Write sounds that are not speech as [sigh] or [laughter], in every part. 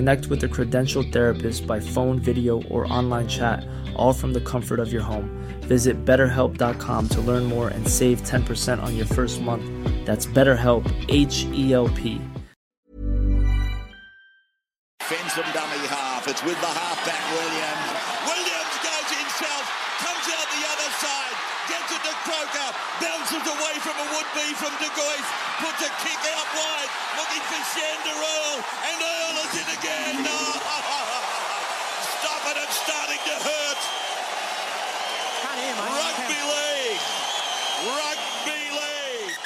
Connect with a credentialed therapist by phone, video, or online chat, all from the comfort of your home. Visit betterhelp.com to learn more and save 10% on your first month. That's BetterHelp, H E L P. Dummy half. It's with the halfback, Williams. Williams goes himself, comes out the other side, gets it to Croker, bounces away would-be from De Gois, puts a kick out wide, looking for Shander Earl, and Earl is in again. No! Stop it, it's starting to hurt. Rugby league. Rugby league.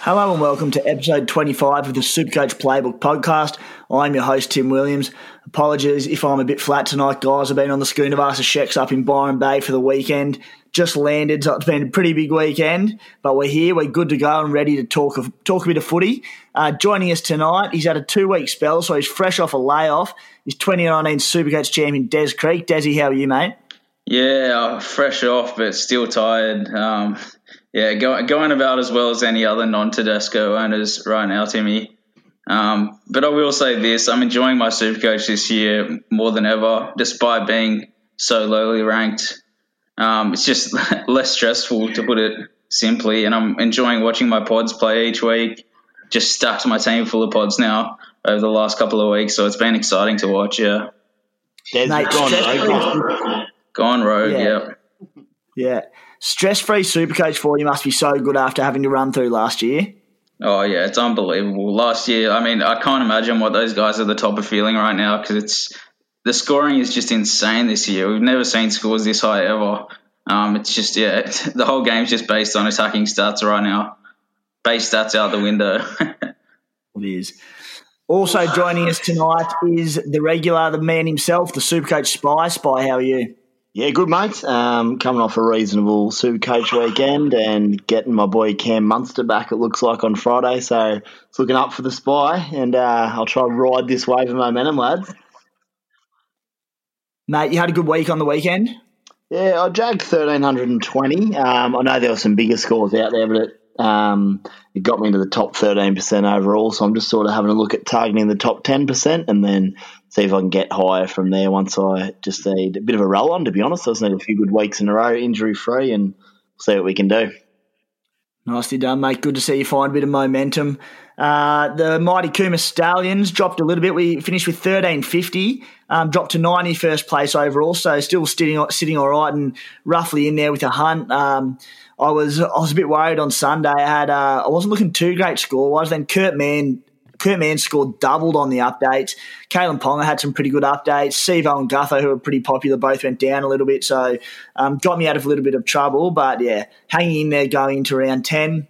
Hello and welcome to episode 25 of the Supercoach Playbook podcast. I'm your host, Tim Williams. Apologies if I'm a bit flat tonight, guys. I've been on the Schoonavasa Sheks up in Byron Bay for the weekend. Just landed, so it's been a pretty big weekend, but we're here. We're good to go and ready to talk of, talk a bit of footy. Uh, joining us tonight, he's had a two week spell, so he's fresh off a layoff. He's 2019 Supercoach champion Dez Creek. Desi, how are you, mate? Yeah, fresh off, but still tired. Um, yeah, go, going about as well as any other non-Tedesco owners right now, Timmy. Um, but I will say this: I'm enjoying my Supercoach this year more than ever, despite being so lowly ranked. Um, it's just [laughs] less stressful, to put it simply, and I'm enjoying watching my pods play each week. Just stacked my team full of pods now over the last couple of weeks, so it's been exciting to watch. Yeah, Des Mate, gone rogue. gone rogue. Yeah. Yeah. Yeah. Stress free Supercoach for you must be so good after having to run through last year. Oh yeah, it's unbelievable. Last year, I mean, I can't imagine what those guys at the top are feeling right now because it's the scoring is just insane this year. We've never seen scores this high ever. Um, it's just yeah, [laughs] the whole game's just based on attacking stats right now. Base stats out the window. [laughs] It is. Also joining us tonight is the regular, the man himself, the Supercoach Spy. Spy, how are you? Yeah, good mate. Um, coming off a reasonable Supercoach weekend and getting my boy Cam Munster back. It looks like on Friday, so it's looking up for the spy, and uh, I'll try and ride this wave of momentum, lads. Mate, you had a good week on the weekend? Yeah, I jagged thirteen hundred and twenty. Um, I know there were some bigger scores out there, but it, um, it got me into the top thirteen percent overall. So I'm just sort of having a look at targeting the top ten percent, and then see if I can get higher from there. Once I just need a bit of a roll on, to be honest. I just need a few good weeks in a row, injury free, and see what we can do. Nicely done, mate. Good to see you find a bit of momentum. Uh, the mighty Kuma Stallions dropped a little bit. We finished with 1350, um, dropped to 91st place overall, so still sitting sitting all right and roughly in there with a hunt. Um, I was I was a bit worried on Sunday. I had uh, I wasn't looking too great score wise. Then Kurt Mann Kurt Mann scored doubled on the updates. Kalyn Ponga had some pretty good updates. Sevo and Gutho, who were pretty popular, both went down a little bit, so um, got me out of a little bit of trouble. But yeah, hanging in there going into round 10.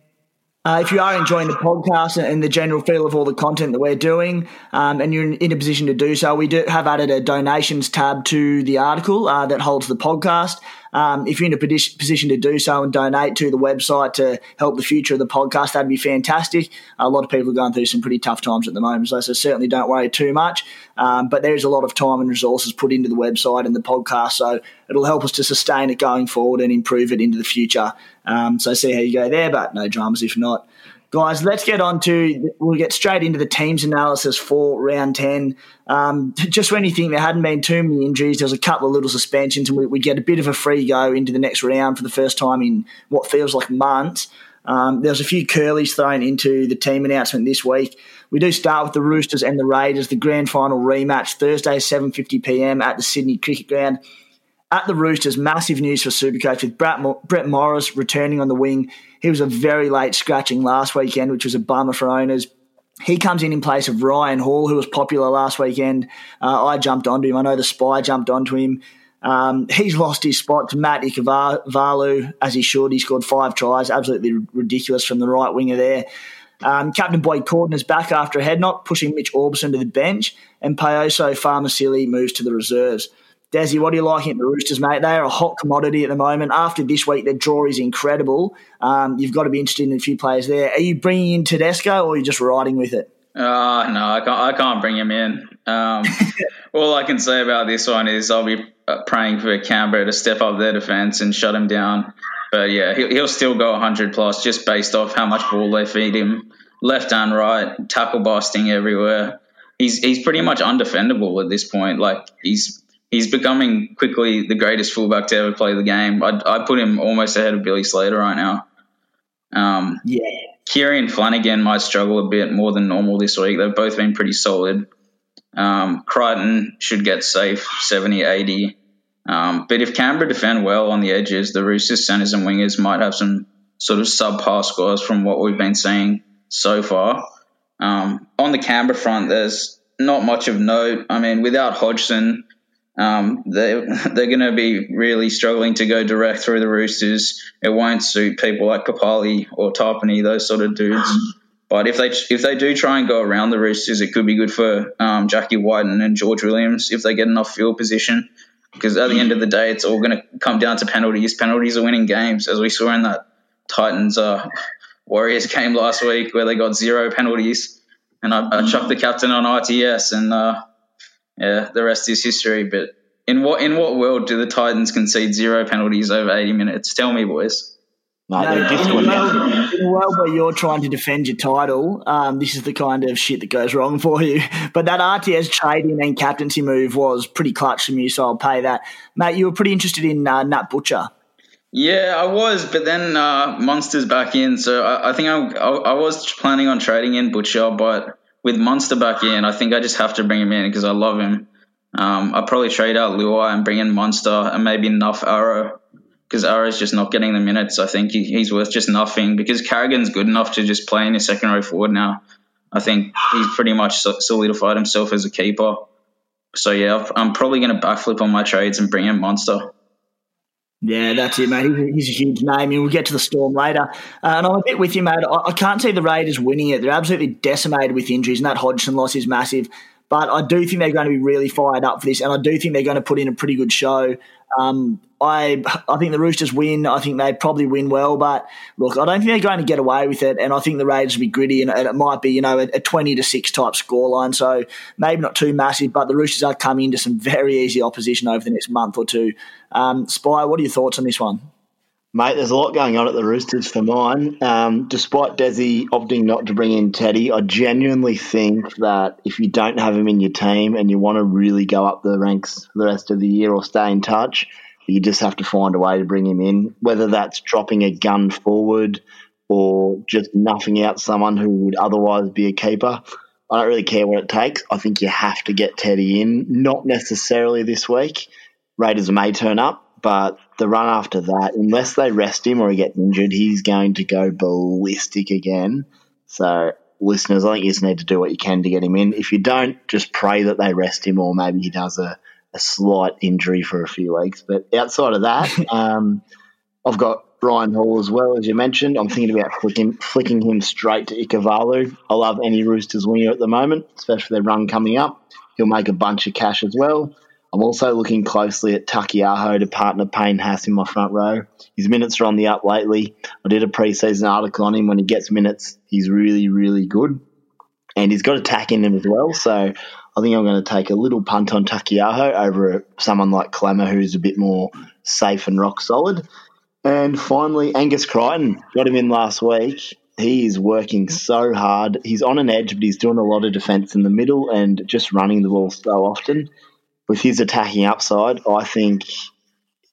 Uh, if you are enjoying the podcast and the general feel of all the content that we're doing, um, and you're in, a position to do so, we do have added a donations tab to the article uh, that holds the podcast. Um, if you're in a position to do so and donate to the website to help the future of the podcast, that'd be fantastic. A lot of people are going through some pretty tough times at the moment, so, so certainly don't worry too much. Um, but there is a lot of time and resources put into the website and the podcast, so it'll help us to sustain it going forward and improve it into the future. Um, so see how you go there, but no dramas if not. Guys, let's get on to, we'll get straight into the teams analysis for round 10. Um, just when you think there hadn't been too many injuries, there was a couple of little suspensions, and we, we get a bit of a free go into the next round for the first time in what feels like months. Um, there was a few curlies thrown into the team announcement this week. We do start with the Roosters and the Raiders, the grand final rematch Thursday, 7:50 p.m. at the Sydney Cricket Ground. At the Roosters, massive news for Supercoach with Brett Morris returning on the wing. He was a very late scratching last weekend, which was a bummer for owners. He comes in in place of Ryan Hall, who was popular last weekend. Uh, I jumped onto him. I know the Spy jumped onto him. Um, he's lost his spot to Matt Ikuvalu, as he should. He scored five tries, absolutely ridiculous from the right winger there. Um, Captain Boyd Cordner is back after a head knock, pushing Mitch Aubusson to the bench, and Poasa Faamausili moves to the reserves. Desi, what are you liking at the Roosters, mate? They are a hot commodity at the moment. After this week, their draw is incredible. Um, you've got to be interested in a few players there. Are you bringing in Tedesco or are you just riding with it? Uh, no, I can't, I can't bring him in. Um, [laughs] all I can say about this one is I'll be uh, praying for Canberra to step up their defence and shut him down. But yeah, he'll, he'll still go 100 plus just based off how much ball they feed him, left and right, tackle busting everywhere. He's he's pretty much undefendable at this point. Like he's he's becoming quickly the greatest fullback to ever play the game. I I put him almost ahead of Billy Slater right now. Um, yeah. Kieran Flanagan might struggle a bit more than normal this week. They've both been pretty solid. Um, Crichton should get safe 70 80. Um, but if Canberra defend well on the edges, the Roosters centres and wingers might have some sort of subpar scores from what we've been seeing so far. Um, on the Canberra front, there's not much of note. I mean, without Hodgson, um, they [laughs] they're going to be really struggling to go direct through the Roosters. It won't suit people like Papalii or Tapine, those sort of dudes. [sighs] But if they if they do try and go around the Roosters, it could be good for um, Jackie Wighton and George Williams if they get enough field position. Because at the end of the day, it's all going to come down to penalties. Penalties are winning games, as we saw in that Titans uh, [laughs] Warriors game last week, where they got zero penalties. And I, I chucked the captain on RTS, and uh, yeah, the rest is history. But in what in what world do the Titans concede zero penalties over eighty minutes? Tell me, boys. No, no, in, a world, in, a world, where you're trying to defend your title, um, this is the kind of shit that goes wrong [laughs] for you. But that RTS trading and captaincy move was pretty clutch from you, so I'll pay that. Mate, you were pretty interested in uh, Nat Butcher. Yeah, I was, but then uh, Munster's back in, so I, I think I, I, I, was planning on trading in Butcher, but with Munster back in, I think I just have to bring him in because I love him. Um, I'll probably trade out Luai and bring in Munster and maybe Nuff Arrow because Arrow's just not getting the minutes. I think he, he's worth just nothing because Carrigan's good enough to just play in his second row forward now. I think he's pretty much solidified himself as a keeper. So yeah, I'm probably going to backflip on my trades and bring in Munster. Yeah, that's it, mate. He's, a huge name. And we'll get to the Storm later. Uh, and I'm a bit with you, mate. I, I, can't see the Raiders winning it. They're absolutely decimated with injuries, and that Hodgson loss is massive. But I do think they're going to be really fired up for this, and I do think they're going to put in a pretty good show. Um, I I think the Roosters win. I think they probably win well, but look, I don't think they're going to get away with it. And I think the Raiders will be gritty, and, it might be you know a, a twenty to six type scoreline. So maybe not too massive, but the Roosters are coming into some very easy opposition over the next month or two. Um, Spy, what are your thoughts on this one? Mate, there's a lot going on at the Roosters for mine. Um, despite Desi opting not to bring in Teddy, I genuinely think that if you don't have him in your team and you want to really go up the ranks for the rest of the year or stay in touch, you just have to find a way to bring him in, whether that's dropping a gun forward or just nuffing out someone who would otherwise be a keeper. I don't really care what it takes. I think you have to get Teddy in, not necessarily this week. Raiders may turn up, but the run after that, unless they rest him or he gets injured, he's going to go ballistic again. So, listeners, I think you just need to do what you can to get him in. If you don't, just pray that they rest him or maybe he does a, a slight injury for a few weeks. But outside of that, [laughs] um, I've got Ryan Hall as well, as you mentioned. I'm thinking about flicking, flicking him straight to Ikuvalu. I love any Roosters winger at the moment, especially their run coming up. He'll make a bunch of cash as well. I'm also looking closely at Taukeiaho to partner Payne Haas in my front row. His minutes are on the up lately. I did a preseason article on him. When he gets minutes, he's really, really good. And he's got attack in him as well. So I think I'm going to take a little punt on Taukeiaho over someone like Klemmer, who's a bit more safe and rock solid. And finally, Angus Crichton got him in last week. He is working so hard. He's on an edge, but he's doing a lot of defence in the middle and just running the ball so often with his attacking upside, I think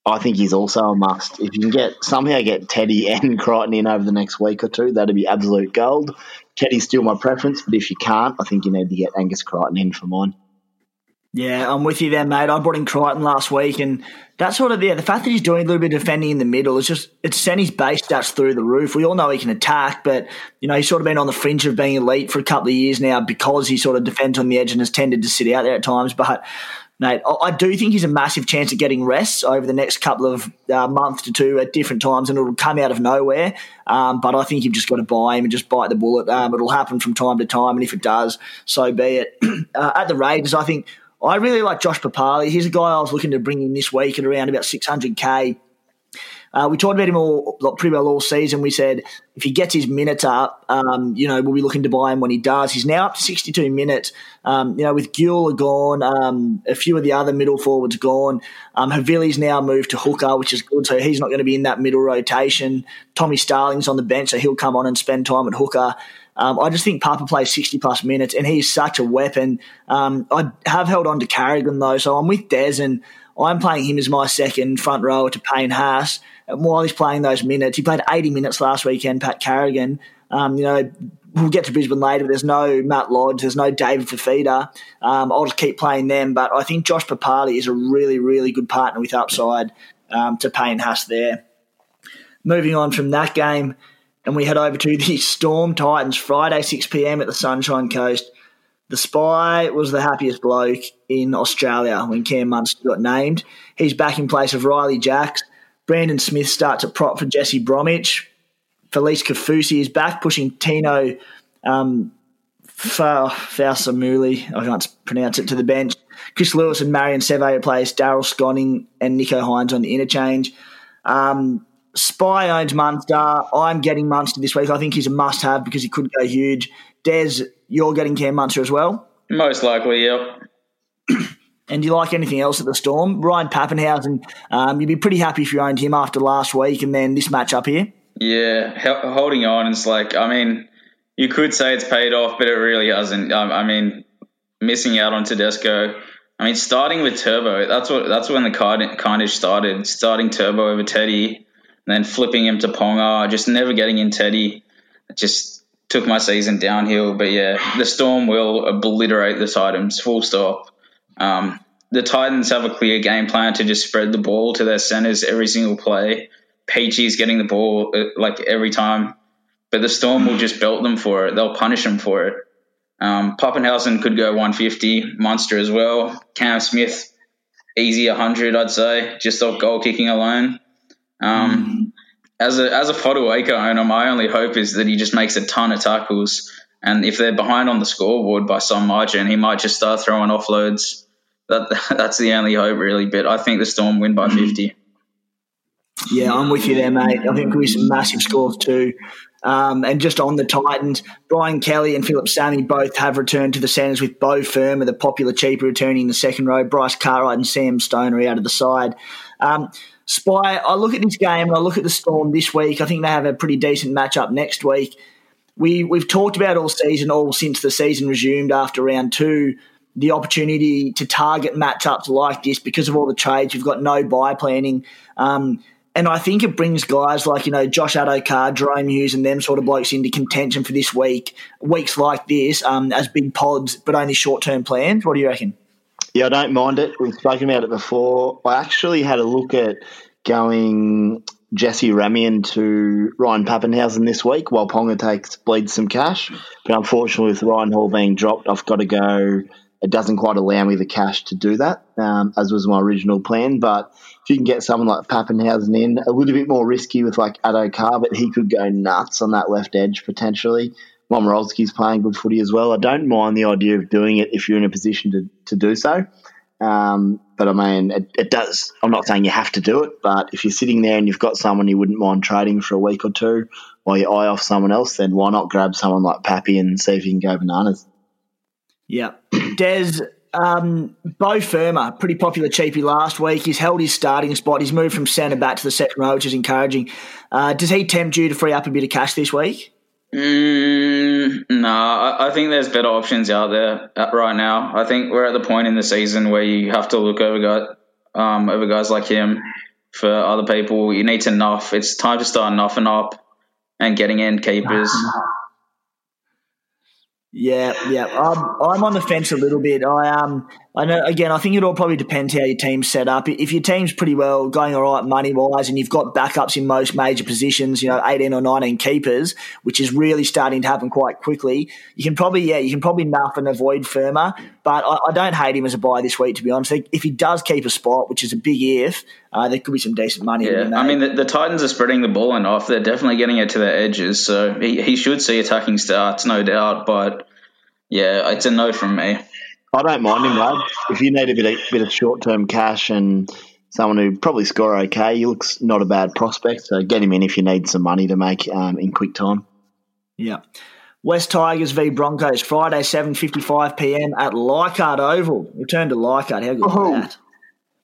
I think he's also a must. If you can get somehow get Teddy [laughs] and Crichton in over the next week or two, that'd be absolute gold. Teddy's still my preference, but if you can't, I think you need to get Angus Crichton in for mine. Yeah, I'm with you there, mate. I brought in Crichton last week, and that sort of yeah, the fact that he's doing a little bit of defending in the middle is just it's sent his base stats through the roof. We all know he can attack, but you know he's sort of been on the fringe of being elite for a couple of years now because he sort of defends on the edge and has tended to sit out there at times. But Mate, I do think he's a massive chance of getting rests over the next couple of uh, months to two at different times, and it'll come out of nowhere. Um, but I think you've just got to buy him and just bite the bullet. Um, it'll happen from time to time, and if it does, so be it. [clears throat] uh, at the Raiders, I think I really like Josh Papalii. He's a guy I was looking to bring in this week at around about 600k. Uh, we talked about him all pretty well all season. We said if he gets his minutes up, um, you know, we'll be looking to buy him when he does. He's now up to 62 minutes. Um, you know, with Guler gone, um, a few of the other middle forwards gone. Um, Havili's now moved to hooker, which is good. So he's not going to be in that middle rotation. Tommy Starling's on the bench, so he'll come on and spend time at hooker. Um, I just think Papa plays 60 plus minutes and he's such a weapon. Um, I have held on to Carrigan though, so I'm with Des and I'm playing him as my second front rower to Payne Haas. And while he's playing those minutes, he played 80 minutes last weekend, Pat Carrigan. Um, you know, we'll get to Brisbane later. There's no Matt Lodge, there's no David Fifita. Um, I'll just keep playing them. But I think Josh Papalii is a really, really good partner with upside um, to Payne Haas there. Moving on from that game, and we head over to the [laughs] Storm Titans Friday, 6 p.m. at the Sunshine Coast. The Spy was the happiest bloke in Australia when Cam Munster got named. He's back in place of Ryley Jacks. Brandon Smith starts at prop for Jesse Bromwich. Felise Kaufusi is back, pushing Tino um, Fausamuli, I can't pronounce it, to the bench. Chris Lewis and Marion Seve replace Daryl Sconning and Nicho Hynes on the interchange. Um, Spy owns Munster. I'm getting Munster this week. I think he's a must have because he could go huge. Des, you're getting Cam Munster as well? Most likely, yep. And do you like anything else at the Storm? Ryan Papenhuyzen, um, you'd be pretty happy if you owned him after last week and then this match up here. Yeah, holding on is like, I mean, you could say it's paid off, but it really hasn't. Um, I mean, missing out on Tedesco. I mean, starting with Turbo, that's what that's when the carnage started. Starting Turbo over Teddy, and then flipping him to Ponga, just never getting in Teddy. It just took my season downhill. But yeah, the Storm will obliterate the Titans, full stop. Um, the Titans have a clear game plan to just spread the ball to their centers every single play. Peachy's getting the ball uh, like every time, but the Storm will just belt them for it. They'll punish them for it. Um, could go 150, Monster as well. Cam Smith, easy 100, I'd say, just off goal kicking alone. Um, as a as a Fotuaika owner, my only hope is that he just makes a ton of tackles, and if they're behind on the scoreboard by some margin, he might just start throwing offloads. That [laughs] that's the only hope, really. But I think the Storm win by fifty. Yeah, I'm with you there, mate. I think we some massive scores too. Um, and just on the Titans, Brian Kelly and Philip Sami both have returned to the centres with Beau Fermor, the popular cheaper, returning in the second row. Bryce Cartwright and Sam Stoner out of the side. Um, Spy, I look at this game and I look at the Storm this week. I think they have a pretty decent matchup next week. We we've talked about all season, all since the season resumed after round two, the opportunity to target matchups like this because of all the trades. You've got no buy planning. Um, and I think it brings guys like, you know, Josh Addo-Carr, Jahrome Hughes, and them sort of blokes into contention for this week, weeks like this, um, as big pods, but only short term plans. What do you reckon? Yeah, I don't mind it. We've spoken about it before. I actually had a look at going Jesse Ramien to Ryan Papenhuyzen this week while Ponga takes bleeds some cash. But unfortunately, with Ryan Hall being dropped, I've got to go. It doesn't quite allow me the cash to do that, um, as was my original plan. But if you can get someone like Papenhuyzen in, a little bit more risky with like Addo-Carr, but he could go nuts on that left edge potentially. Momorowski's playing good footy as well. I don't mind the idea of doing it if you're in a position to, to do so. Um, but I mean, it, it, does. I'm not saying you have to do it, but if you're sitting there and you've got someone you wouldn't mind trading for a week or two while you eye off someone else, then why not grab someone like Pappy and see if you can go bananas? Yeah. [clears throat] Des, um, Beau Fermor, pretty popular cheapie last week. He's held his starting spot. He's moved from centre back to the second row, which is encouraging. Uh, does he tempt you to free up a bit of cash this week? Mm, no, I, I, think there's better options out there uh, right now. I think we're at the point in the season where you have to look over guys, um, over guys like him. For other people, you need to nuff. It's time to start nuffing up and getting in keepers. Yeah, yeah. I'm, I'm on the fence a little bit. I um I know. Again, I think it all probably depends how your team's set up. If your team's pretty well going all right money wise, and you've got backups in most major positions, you know, eighteen or nineteen keepers, which is really starting to happen quite quickly, you can probably yeah, you can probably nuff and avoid Fermor. But I, I don't hate him as a buy this week, to be honest. If he does keep a spot, which is a big if, uh, there could be some decent money. Yeah, I mean the, the, Titans are spreading the ball enough; they're definitely getting it to their edges. So he, he should see attacking starts, no doubt. But yeah, it's a no from me. I don't mind him, lad. If you need a bit of, bit of short term cash and someone who probably score okay, he looks not a bad prospect. So get him in if you need some money to make um, in quick time. Yeah. West Tigers v Broncos, Friday, 7.55 p.m. at Leichhardt Oval. Return to Leichhardt. How good oh. is that?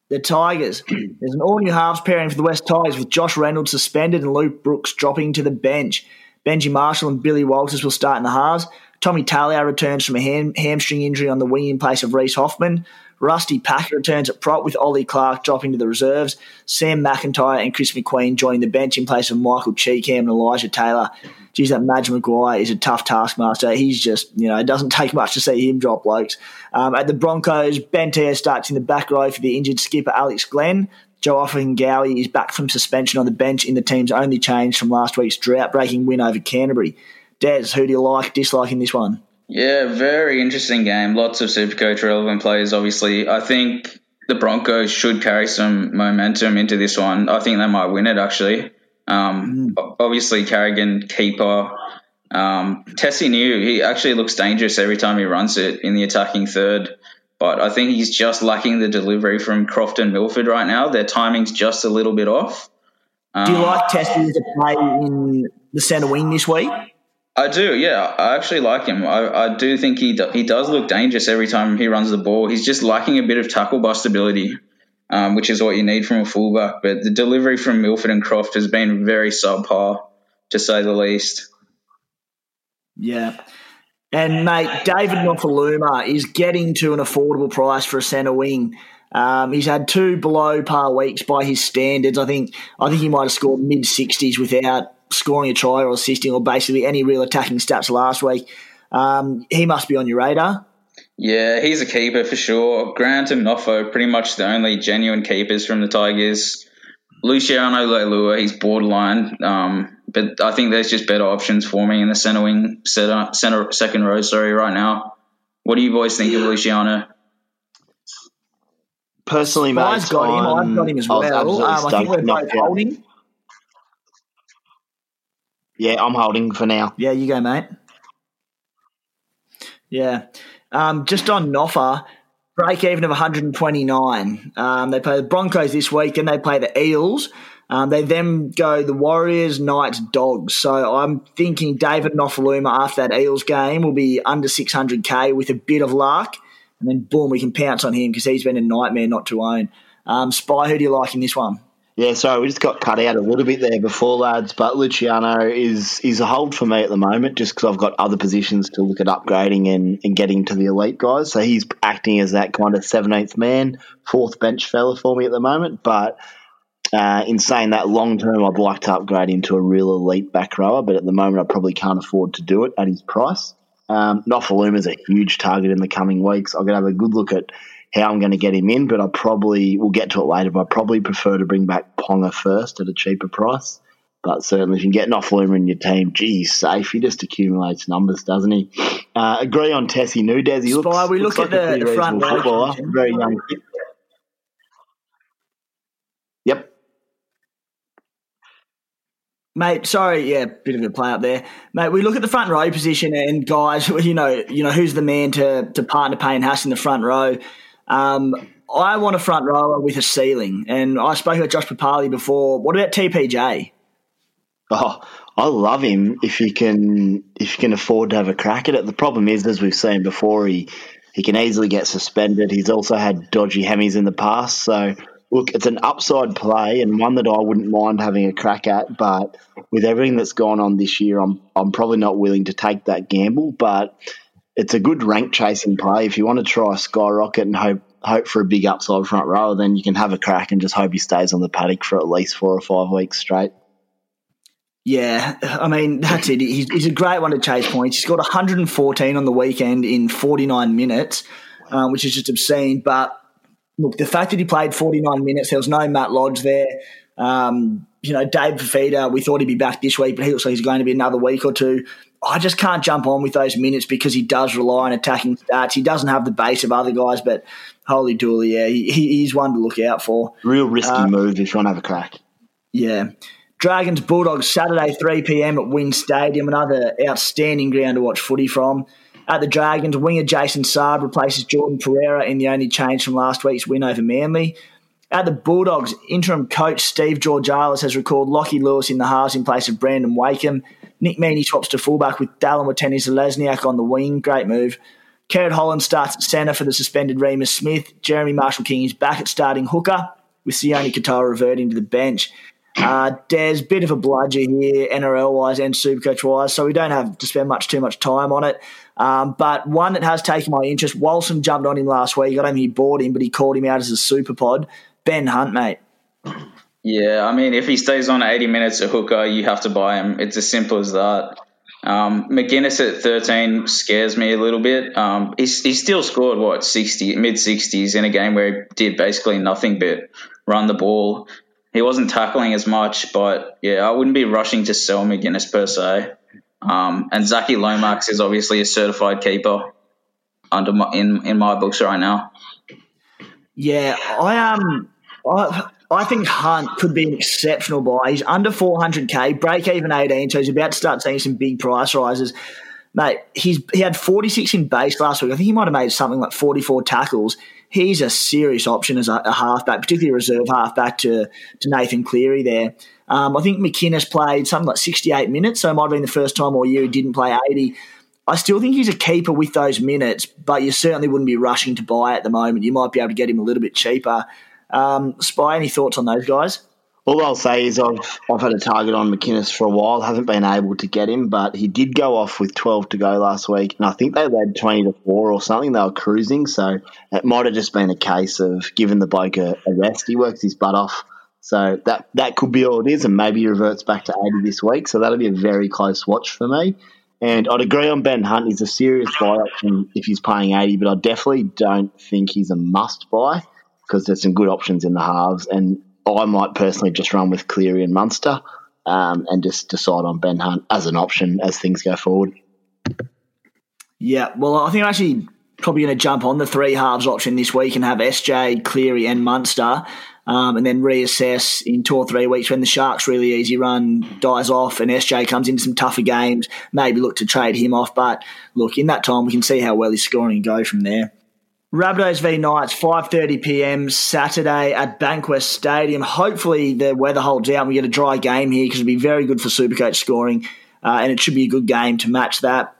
The Tigers. [clears throat] There's an all-new halves pairing for the West Tigers with Josh Reynolds suspended and Luke Brooks dropping to the bench. Benji Marshall and Billy Walters will start in the halves. Tommy Talau returns from a ham- hamstring injury on the wing in place of Reese Hoffman. Rusty Packer returns at prop with Ollie Clark dropping to the reserves. Sam McIntyre and Chris McQueen joining the bench in place of Michael Chee-Kam and Elijah Taylor. Geez, that Madge Maguire is a tough taskmaster. He's just, you know, it doesn't take much to see him drop blokes. Um, at the Broncos, Ben Tear starts in the back row for the injured skipper Alex Glenn. Joe Ofahengaue is back from suspension on the bench in the team's only change from last week's drought-breaking win over Canterbury. Des, who do you like, dislike in this one? Yeah, very interesting game. Lots of Supercoach relevant players, obviously. I think the Broncos should carry some momentum into this one. I think they might win it, actually. Um, mm. Obviously, Carrigan, keeper. Um, Tesi Niu, he actually looks dangerous every time he runs it in the attacking third. But I think he's just lacking the delivery from Croft and Milford right now. Their timing's just a little bit off. Um, do you like Tesi to play in the centre wing this week? I do, yeah. I actually like him. I, I do think he do, he does look dangerous every time he runs the ball. He's just lacking a bit of tackle bustability, um, which is what you need from a fullback. But the delivery from Milford and Croft has been very subpar, to say the least. Yeah. And mate, David Nofoaluma is getting to an affordable price for a centre wing. Um, he's had two below par weeks by his standards. I think I think he might have scored mid sixties without scoring a try or assisting or basically any real attacking stats last week. Um, he must be on your radar. Yeah, he's a keeper for sure. Grant and Noffo, pretty much the only genuine keepers from the Tigers. Luciano Leilua, he's borderline, um, but I think there's just better options for me in the centre wing, center, center second row. Sorry, right now. What do you boys think of Luciano? Personally, mate, I've got him. I've got him as well. Um, I think we're both holding. Yeah, I'm holding for now. Yeah, you go, mate. Yeah. Um, just on Noffa, break even of 129. Um, they play the Broncos this week, and they play the Eels. Um, they then go the Warriors, Knights, Dogs. So I'm thinking David Nofoaluma after that Eels game will be under 600k with a bit of luck, and then boom, we can pounce on him because he's been a nightmare not to own. Um, Spy, who do you like in this one? Yeah, sorry, we just got cut out a little bit there before, lads. But Luciano is is a hold for me at the moment, just because I've got other positions to look at upgrading and, and getting to the elite guys. So he's acting as that kind of seventeenth man, fourth bench fella for me at the moment. But uh, in saying that, long term, I'd like to upgrade into a real elite back rower. But at the moment, I probably can't afford to do it at his price. Um, is a huge target in the coming weeks. I'm going to have a good look at how I'm going to get him in, but I probably we'll get to it later. But I probably prefer to bring back Ponga first at a cheaper price. But certainly, if you can get Nofoaluma in your team, geez, safe. He just accumulates numbers, doesn't he? Uh, agree on Tesi Nudez. He looks, we looks look like at the, front footballer, very young kid. Yep. Mate, sorry, yeah, bit of a play up there, mate. We look at the front row position and guys, [laughs] you know, you know who's the man to to partner Payne Haas in the front row. Um, I want a front rower with a ceiling, and I spoke about Josh Papalii before. What about TPJ? Oh, I love him if you can if you can afford to have a crack at it. The problem is, as we've seen before, he he can easily get suspended. He's also had dodgy hemis in the past, so look, it's an upside play and one that I wouldn't mind having a crack at. But with everything that's gone on this year, I'm I'm probably not willing to take that gamble. But it's a good rank chasing play. If you want to try a skyrocket and hope hope for a big upside front row, then you can have a crack and just hope he stays on the paddock for at least four or five weeks straight. Yeah, I mean that's it. He's, he's a great one to chase points. He's got 114 on the weekend in 49 minutes. um, which is just obscene. But look, the fact that he played 49 minutes, there was no Matt Lodge there. Um, you know, Dave Fifita, we thought he'd be back this week, but he looks like he's going to be another week or two. I just can't jump on with those minutes because he does rely on attacking stats. He doesn't have the base of other guys, but holy dooly, yeah, he, he's one to look out for. Real risky uh, move if you want to have a crack. Yeah. Dragons Bulldogs Saturday 3 p.m. at WIN Stadium, another outstanding ground to watch footy from. At the Dragons, winger Jason Saab replaces Jordan Pereira in the only change from last week's win over Manly. At the Bulldogs, interim coach Steve Georgalis has recalled Lockie Lewis in the halves in place of Brandon Wakeham. Nick Meaney swaps to fullback with Dallin Watene-Zelezniak on the wing. Great move. Kerrod Holland starts at centre for the suspended Remus Smith. Jeremy Marshall King is back at starting hooker, with Sione Katoa reverting to the bench. Uh, Des, bit of a bludger here, NRL wise and Supercoach wise, so we don't have to spend much too much time on it. Um, but one that has taken my interest, Walson jumped on him last week. I don't he bought him, but he called him out as a super pod. Ben Hunt, mate. Yeah, I mean, if he stays on 80 minutes at hooker, you have to buy him. It's as simple as that. Um, McInnes at 13 scares me a little bit. Um, he's, he still scored, what, 60, mid 60s in a game where he did basically nothing but run the ball. He wasn't tackling as much, but yeah, I wouldn't be rushing to sell McInnes per se. Um, and Zaki Lomax is obviously a certified keeper under my, in in my books right now. Yeah, I um, I, I think Hunt could be an exceptional buy. He's under 400k, break even 18, so he's about to start seeing some big price rises. Mate, he's he had 46 in base last week. I think he might have made something like 44 tackles. He's a serious option as a, a halfback, particularly a reserve halfback to, to Nathan Cleary there. Um, I think McInnes played something like 68 minutes, so it might have been the first time all year he didn't play 80. I still think he's a keeper with those minutes, but you certainly wouldn't be rushing to buy at the moment. You might be able to get him a little bit cheaper. Um, Spy, any thoughts on those guys? All I'll say is I've I've had a target on McInnes for a while. Haven't been able to get him, but he did go off with 12 to go last week, and I think they led 20 to four or something. They were cruising, so it might have just been a case of giving the bloke a, a rest. He works his butt off, so that that could be all it is, and maybe he reverts back to 80 this week. So that'll be a very close watch for me. And I'd agree on Ben Hunt. He's a serious buy option if he's paying 80, but I definitely don't think he's a must buy because there's some good options in the halves. And I might personally just run with Cleary and Munster um, and just decide on Ben Hunt as an option as things go forward. Yeah, well, I think I'm actually probably going to jump on the three halves option this week and have SJ, Cleary, and Munster. Um, and then reassess in two or three weeks when the Sharks' really easy run dies off and SJ comes into some tougher games. Maybe look to trade him off. But look, in that time, we can see how well he's scoring and go from there. Rabbitohs v Knights, 5.30pm Saturday at Bankwest Stadium. Hopefully the weather holds out and we get a dry game here because it'll be very good for Supercoach scoring uh, and it should be a good game to match that.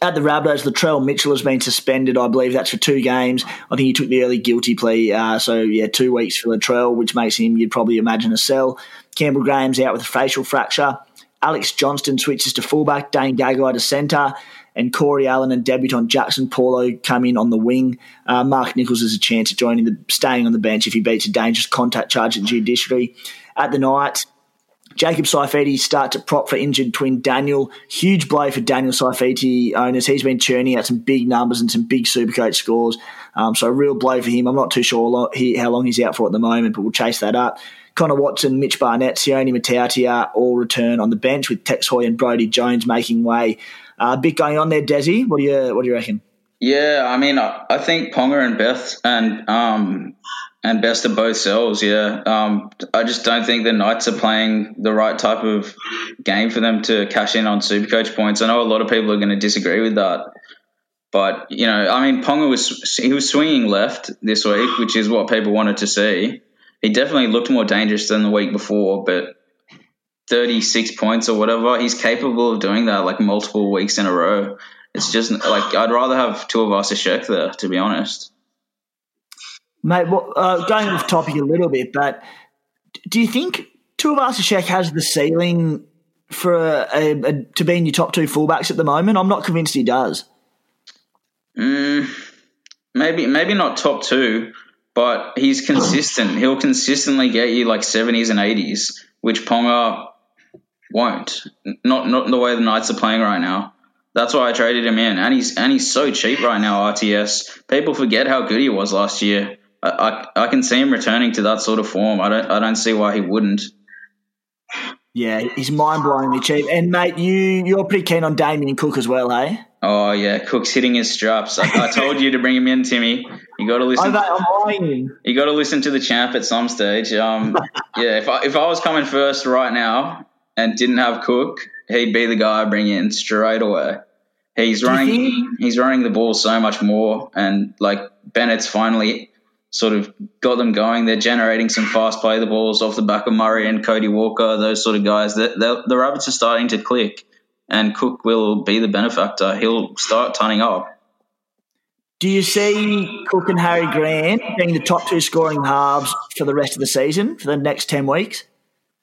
At the Rabbitohs, Latrell Mitchell has been suspended. I believe that's for two games. I think he took the early guilty plea. Uh, so, yeah, two weeks for Latrell, which makes him, you'd probably imagine, a sell. Campbell Graham's out with a facial fracture. Alex Johnston switches to fullback. Dane Gagai to centre and Corey Allen and debutant Jaxson Paulo come in on the wing. Uh, Mark Nicholls has a chance of joining the staying on the bench if he beats a dangerous contact charge at judiciary. At the night, Jacob Saifiti starts at prop for injured twin Daniel. Huge blow for Daniel Saifiti owners. He's been churning out some big numbers and some big Supercoach scores. Um, so a real blow for him. I'm not too sure how long he's out for at the moment, but we'll chase that up. Connor Watson, Mitch Barnett, Sione Matautia all return on the bench with Tex Hoy and Brody Jones making way uh, bit going on there, Desi. What do you What do you reckon? Yeah, I mean, I, I think Ponga and Beth and um and best of both selves. Yeah, um, I just don't think the Knights are playing the right type of game for them to cash in on super coach points. I know a lot of people are going to disagree with that, but you know, I mean, Ponga was he was swinging left this week, which is what people wanted to see. He definitely looked more dangerous than the week before, but 36 points or whatever, he's capable of doing that like multiple weeks in a row. It's just like I'd rather have two of us a check there, to be honest. Mate, well, uh, going off topic a little bit, but do you think Tuivasa-Sheck has the ceiling for a, a, a, to be in your top two fullbacks at the moment? I'm not convinced he does. Mm, maybe, maybe not top two, but he's consistent. He'll consistently get you like 70s and 80s, which Ponga won't. Not not the way the Knights are playing right now. That's why I traded him in, and he's and he's so cheap right now. RTS. People forget how good he was last year. I, I, I can see him returning to that sort of form. I don't I don't see why he wouldn't. Yeah, he's mind blowingly cheap. And mate, you you're pretty keen on Damien Cook as well, hey? Oh yeah, Cook's hitting his straps. I, I told you to bring him in, Timmy. You got to listen. I'm lying. You got to listen to the champ at some stage. Um, yeah, if I, if I was coming first right now and didn't have Cook, he'd be the guy I bring in straight away. He's running. He's running the ball so much more, and like Bennett's finally sort of got them going. They're generating some fast play the balls off the back of Murray and Cody Walker, those sort of guys. The, the rabbits are starting to click and Cook will be the benefactor. He'll start turning up. Do you see Cook and Harry Grant being the top two scoring halves for the rest of the season for the next ten weeks?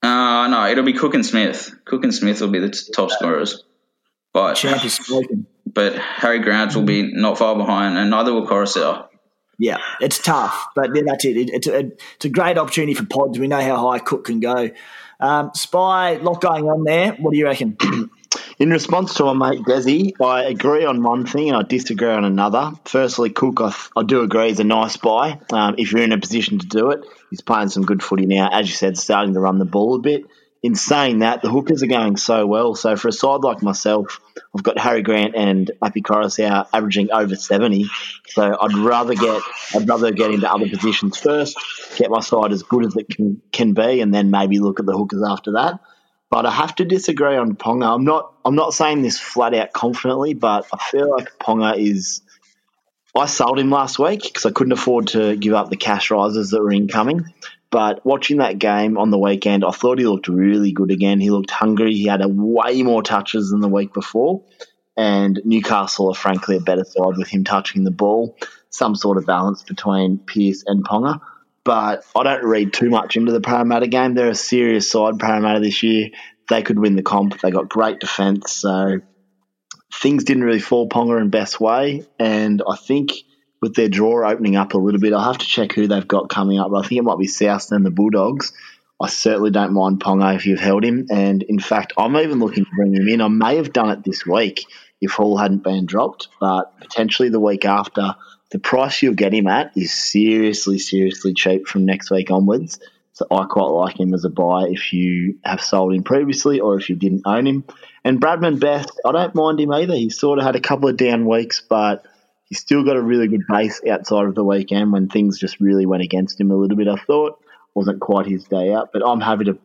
Uh, no, it'll be Cook and Smith. Cook and Smith will be the t- top scorers. But Champ is spoken. But Harry Grant will be not far behind, and neither will Koroisau. Yeah, it's tough, but yeah, that's it. It's a, it's a great opportunity for pods. We know how high Cook can go. Um, Spy, lot going on there. What do you reckon? [clears throat] In response to my mate Desi, I agree on one thing and I disagree on another. Firstly, Cook, I, I do agree, is a nice buy um, if you're in a position to do it. He's playing some good footy now, as you said, starting to run the ball a bit. In saying that, the hookers are going so well. So for a side like myself, I've got Harry Grant and Api Koroisau averaging over 70. So I'd rather get I'd rather get into other positions first, get my side as good as it can, can be, and then maybe look at the hookers after that. But I have to disagree on Ponga. I'm not. I'm not saying this flat out confidently, but I feel like Ponga is. I sold him last week because I couldn't afford to give up the cash rises that were incoming. But watching that game on the weekend, I thought he looked really good again. He looked hungry. He had a way more touches than the week before. And Newcastle are frankly a better side with him touching the ball. Some sort of balance between Pearce and Ponga but I don't read too much into the Parramatta game. They're a serious side, Parramatta, this year. They could win the comp. They got great defence, so things didn't really fall Ponga in best way. And I think with their draw opening up a little bit, I'll have to check who they've got coming up. But I think it might be South and the Bulldogs. I certainly don't mind Ponga if you've held him. And in fact, I'm even looking to bring him in. I may have done it this week if Hall hadn't been dropped, but potentially the week after the price you'll get him at is seriously, seriously cheap from next week onwards. So I quite like him as a buy if you have sold him previously or if you didn't own him. And Bradman Best, I don't mind him either. He's sort of had a couple of down weeks, but he's still got a really good base outside of the weekend when things just really went against him a little bit. I thought wasn't quite his day out, but I'm happy to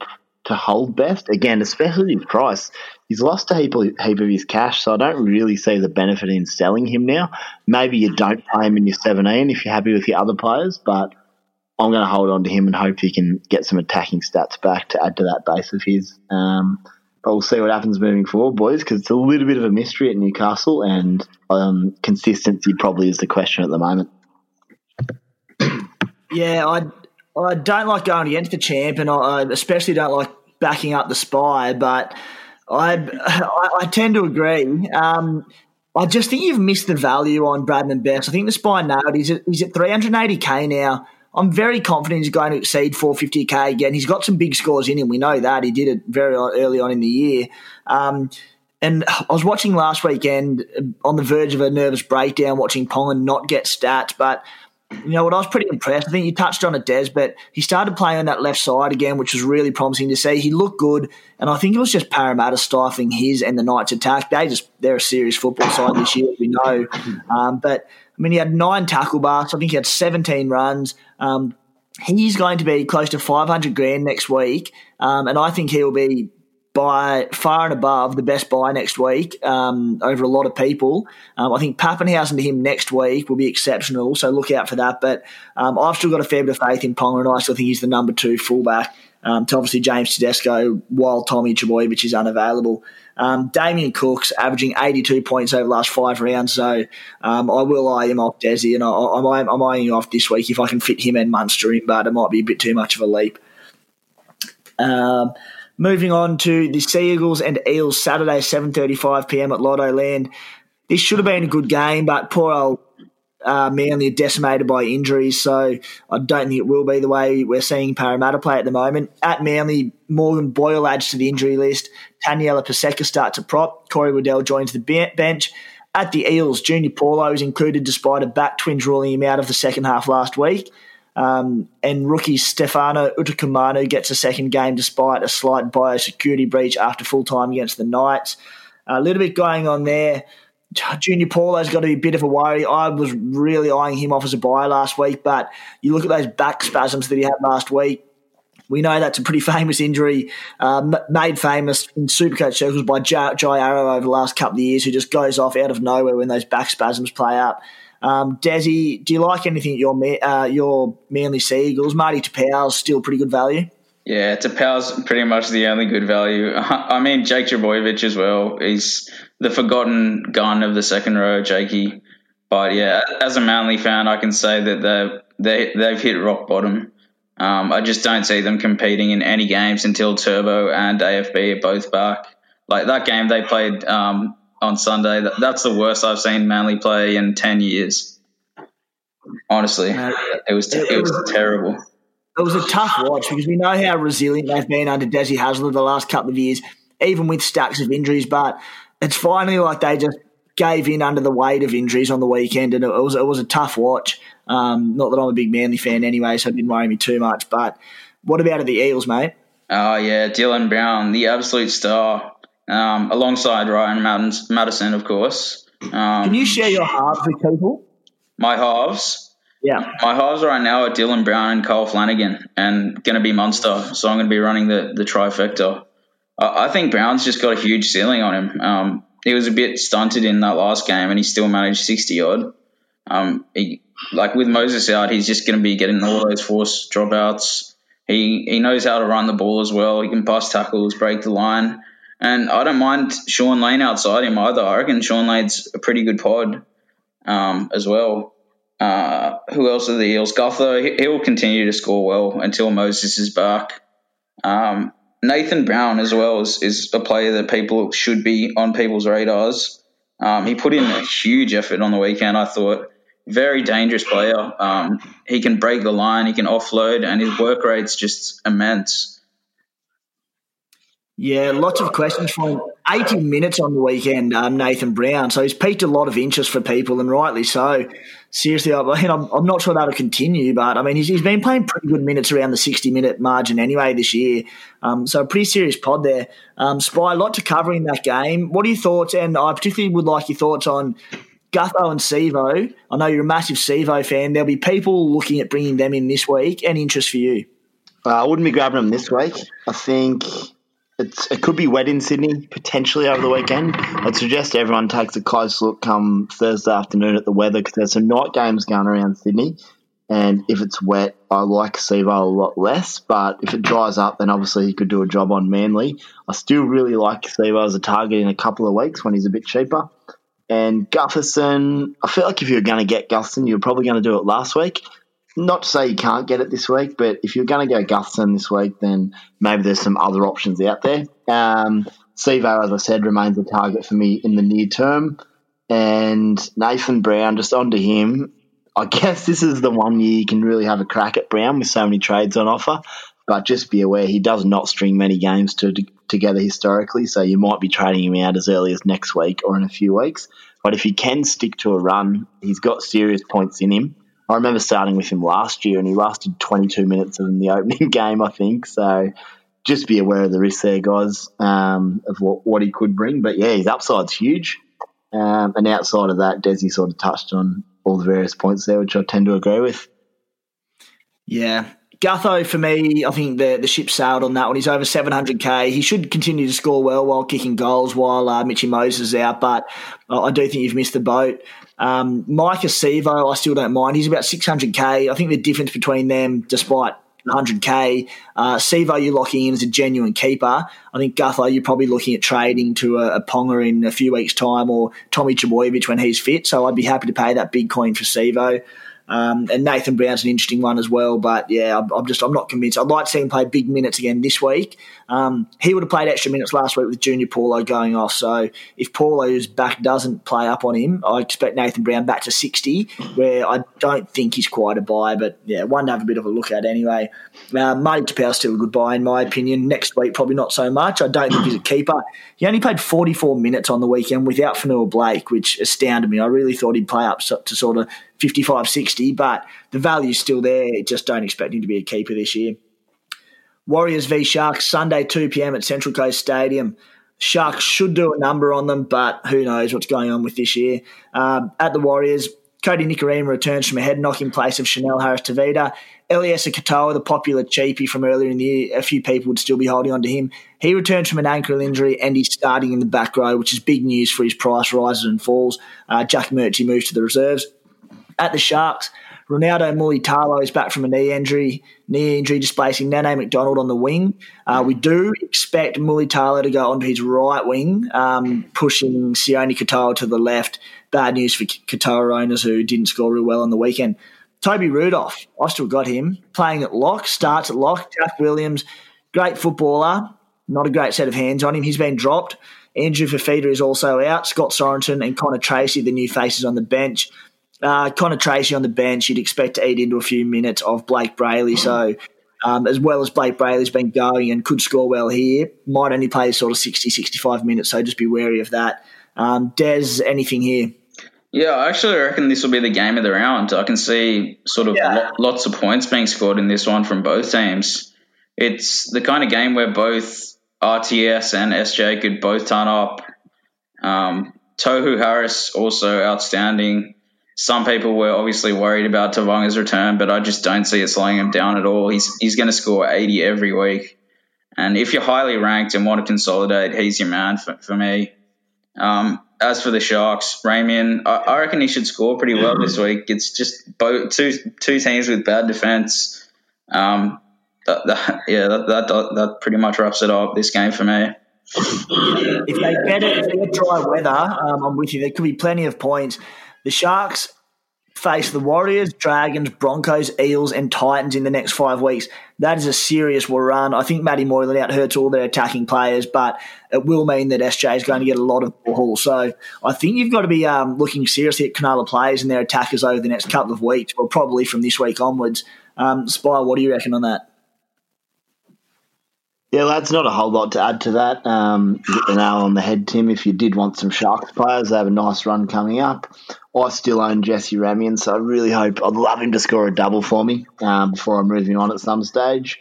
to hold best again, especially his price. He's lost a heap of, heap of his cash, so I don't really see the benefit in selling him now. Maybe you don't play him in your 17 if you're happy with your other players, but I'm going to hold on to him and hope he can get some attacking stats back to add to that base of his. Um, but we'll see what happens moving forward, boys, because it's a little bit of a mystery at Newcastle, and um, consistency probably is the question at the moment. Yeah, I I don't like going against the champ, and I especially don't like backing up the spy. But I [laughs] I, I tend to agree. Um, I just think you've missed the value on Bradman Best. I think the spine nailed. He's at, he's at 380k now. I'm very confident he's going to exceed 450k again. He's got some big scores in him. We know that he did it very early on in the year. Um, and I was watching last weekend on the verge of a nervous breakdown, watching Ponga not get stats, but you know what? I was pretty impressed. I think you touched on it, Des, but he started playing on that left side again, which was really promising to see. He looked good, and I think it was just Parramatta stifling his and the Knights' attack. They just they're a serious football side this year, we know. Um, but I mean, he had nine tackle bars. I think he had 17 runs. Um, he's going to be close to 500 grand next week, um, and I think he'll be by far and above the best buy next week um, over a lot of people. Um, I think Papenhuyzen to him next week will be exceptional, so look out for that. But um, I've still got a fair bit of faith in Ponga, and I still think he's the number two fullback um, to obviously James Tedesco, while Tommy Trbojevic is unavailable. Um, Damien Cook's averaging 82 points over the last five rounds, so um, I will eye him off Desi, and I, I'm, I'm eyeing him off this week if I can fit him and Munster in, but it might be a bit too much of a leap. Um, Moving on to the Sea Eagles and Eels Saturday, 7.35 p.m. at Lotto Land. This should have been a good game, but poor old uh, Manly decimated by injuries, so I don't think it will be the way we're seeing Parramatta play at the moment. At Manly, Morgan Boyle adds to the injury list. Taniela Paseka starts a prop. Corey Waddell joins the bench. At the Eels, Junior Paulo is included despite a back twinge ruling him out of the second half last week. Um, and rookie Stefano Utoikamanu gets a second game despite a slight biosecurity breach after full time against the Knights. A little bit going on there. Junior Paulo's got to be a bit of a worry. I was really eyeing him off as a buy last week, but you look at those back spasms that he had last week. We know that's a pretty [laughs] famous injury, uh, made famous in Supercoach circles by Jai, Arrow over the last couple of years, who just goes off out of nowhere when those back spasms play up. Um, Desi, do you like anything at your uh, your Manly Seagulls? Marty Tapau's still pretty good value. Yeah, Tapau's pretty much the only good value. [laughs] I mean, Jake Trbojevic as well. He's the forgotten gun of the second row, Jakey. But yeah, as a Manly fan, I can say that they they they've hit rock bottom. Um, I just don't see them competing in any games until Turbo and AFB are both back. Like that game they played um, on Sunday, that, that's the worst I've seen Manly play in ten years. Honestly, uh, it was it, it was, was terrible. It was a tough watch because we know how resilient they've been under Desi Hasler the last couple of years, even with stacks of injuries. But it's finally like they just gave in under the weight of injuries on the weekend, and it was it was a tough watch. Um, not that I'm a big Manly fan anyway, so it didn't worry me too much. But what about the Eels, mate? Oh yeah, Dylan Brown, the absolute star, um, alongside Ryan Matterson, of course. Um, Can you share your halves with people? My halves. Yeah. My halves right now are Dylan Brown and Kyle Flanagan, and going to be Munster. So I'm going to be running the the trifecta. I think Brown's just got a huge ceiling on him. Um, he was a bit stunted in that last game, and he still managed sixty odd. Um, he, like with Moses out, he's just going to be getting all those force dropouts. He he knows how to run the ball as well. He can pass tackles, break the line, and I don't mind Shaun Lane outside him either. I reckon Shaun Lane's a pretty good pod um, as well. Uh, who else are the Eels? Gutho, he, will continue to score well until Moses is back. Um, Nathan Brown as well is, is a player that people should be on people's radars. Um, he put in a huge effort on the weekend. I thought very dangerous player. Um, he can break the line, he can offload, and his work rate's just immense. Yeah, lots of questions for him. 80 minutes on the weekend, um, Nathan Brown. So he's piqued a lot of interest for people, and rightly so. Seriously, I [laughs] mean, I'm, I'm not sure that'll continue, but I mean, he's, he's been playing pretty good minutes around the 60 minute margin anyway this year. Um, so a pretty serious pod there. Um, Spy, a lot to cover in that game. What are your thoughts? And I particularly would like your thoughts on Gutho and Sivo. I know you're a massive Sivo fan. There'll be people looking at bringing them in this week. Any interest for you? Uh, I wouldn't be grabbing them this week. I think it's, it could be wet in Sydney potentially over the weekend. I'd suggest everyone takes a close look come Thursday afternoon at the weather because there's some night games going around Sydney. And if it's wet, I like Sivo a lot less. But if it dries up, then obviously he could do a job on Manly. I still really like Sivo as a target in a couple of weeks when he's a bit cheaper. And Gutherson, I feel like if you're going to get Gutherson, you're probably going to do it last week not to say you can't get it this week, but if you're going to go Gutherson this week, then maybe there's some other options out there. Um, as I said, remains a target for me in the near term. And Nathan Brown, just onto him. I [laughs] guess this is the one year you can really have a crack at Brown with so many trades on offer. But just be aware, he does not string many games to, to, together historically, so you might be trading him out as early as next week or in a few weeks. But if he can stick to a run, he's got serious points in him. I remember starting with him last year, and he lasted 22 minutes in the [laughs] opening game, I think. So just be aware of the risk there, guys, um, of what, what he could bring. But yeah, his upside's huge. Um, and outside of that, Desi sort of touched on all the various points there, which I tend to agree with. Yeah. Gutho, for me, I think the, the ship sailed on that one. He's over 700k. He should continue to score well while kicking goals while uh, Mitchy Moses is out, but I do think you've missed the boat. Um, Maika Sivo, I still don't mind. He's about 600k. I think the difference between them, despite 100k, uh, you're locking in as a genuine keeper. I think Gutho you're probably looking at trading to a, a Ponga in a few weeks' time or Tommy Trbojevic when he's fit. So I'd be happy to pay that big coin for Sivo. Um, and Nathan Brown's an interesting one as well. But yeah, I'm, I'm, just I'm not convinced. I'd like to see him play big minutes again this week. Um, he would have played extra minutes last week with Junior Paulo going off. So if Paulo's back, doesn't play up on him, I expect Nathan Brown back to 60, where I don't think he's quite a buy. But yeah, one to have a bit of a look at anyway. Uh, Marty Taupau's still a good buy in my opinion. Next week, probably not so much. I don't think he's a keeper. He only played 44 minutes on the weekend without Fonua Blake, which astounded me. I really thought he'd play up to sort of 55 60, but the value's still there. Just don't expect him to be a keeper this year. Warriors v Sharks, Sunday, 2 p.m. at Central Coast Stadium. Sharks should do a number on them, but who knows what's going on with this year. Um, at the Warriors, Kodi Nikorima returns from a head knock in place of Chanel Harris Tavita. Eliesa Katoa, the popular cheapie from earlier in the year, a few people would still be holding on to him. He returns from an ankle injury and he's starting in the back row, which is big news for his price rises and falls. Uh, Jack Murchie moves to the reserves. At the Sharks, Ronaldo Mulitalo is back from a knee injury, knee injury displacing Nene Macdonald on the wing. Uh, we do expect Mulitalo to go onto his right wing, um, pushing Sione Katoa to the left. Bad news for Katoa owners who didn't score real well on the weekend. Toby Rudolf, I still got him playing at lock, starts at lock. Jack Williams, great footballer, not a great set of hands on him. He's been dropped. Andrew Fifita is also out. Scott Sorensen and Connor Tracey, the new faces on the bench. Uh, Connor Tracey on the bench, you'd expect to eat into a few minutes of Blayke Brailey. So, um, as well as Blayke Brailey's been going and could score well here, might only play sort of 60, 65 minutes. So just be wary of that. Um, Des, anything here? Yeah, I actually reckon this will be the game of the round. I can see sort of yeah. lots of points being scored in this one from both teams. It's the kind of game where both RTS and SJ could both turn up. Um, Tohu Harris also outstanding. Some people were obviously worried about Tevaga's return, but I just don't see it slowing him down at all. He's he's going to score 80 every week. And if you're highly ranked and want to consolidate, he's your man for, for me. Um, as for the Sharks, Ramien, I, I, reckon he should score pretty well this week. It's just both two two teams with bad defense. Um, that, that, yeah, that, that that pretty much wraps it up this game for me. If they get it, if they get dry weather, um, I'm with you. There could be plenty of points. The Sharks face the Warriors, Dragons, Broncos, Eels, and Titans in the next five weeks. That is a serious run. I think Matty Moylan out hurts all their attacking players, but it will mean that SJ is going to get a lot of ball. So I think you've got to be um, looking seriously at Cronulla players and their attackers over the next couple of weeks, or probably from this week onwards. Um, Spire, what do you reckon on that? Yeah, that's not a whole lot to add to that. Um, get the nail on the head, Tim. If you did want some Sharks players, they have a nice run coming up. I still own Jesse Ramien, so I really hope I'd love him to score a double for me um, before I'm moving on at some stage.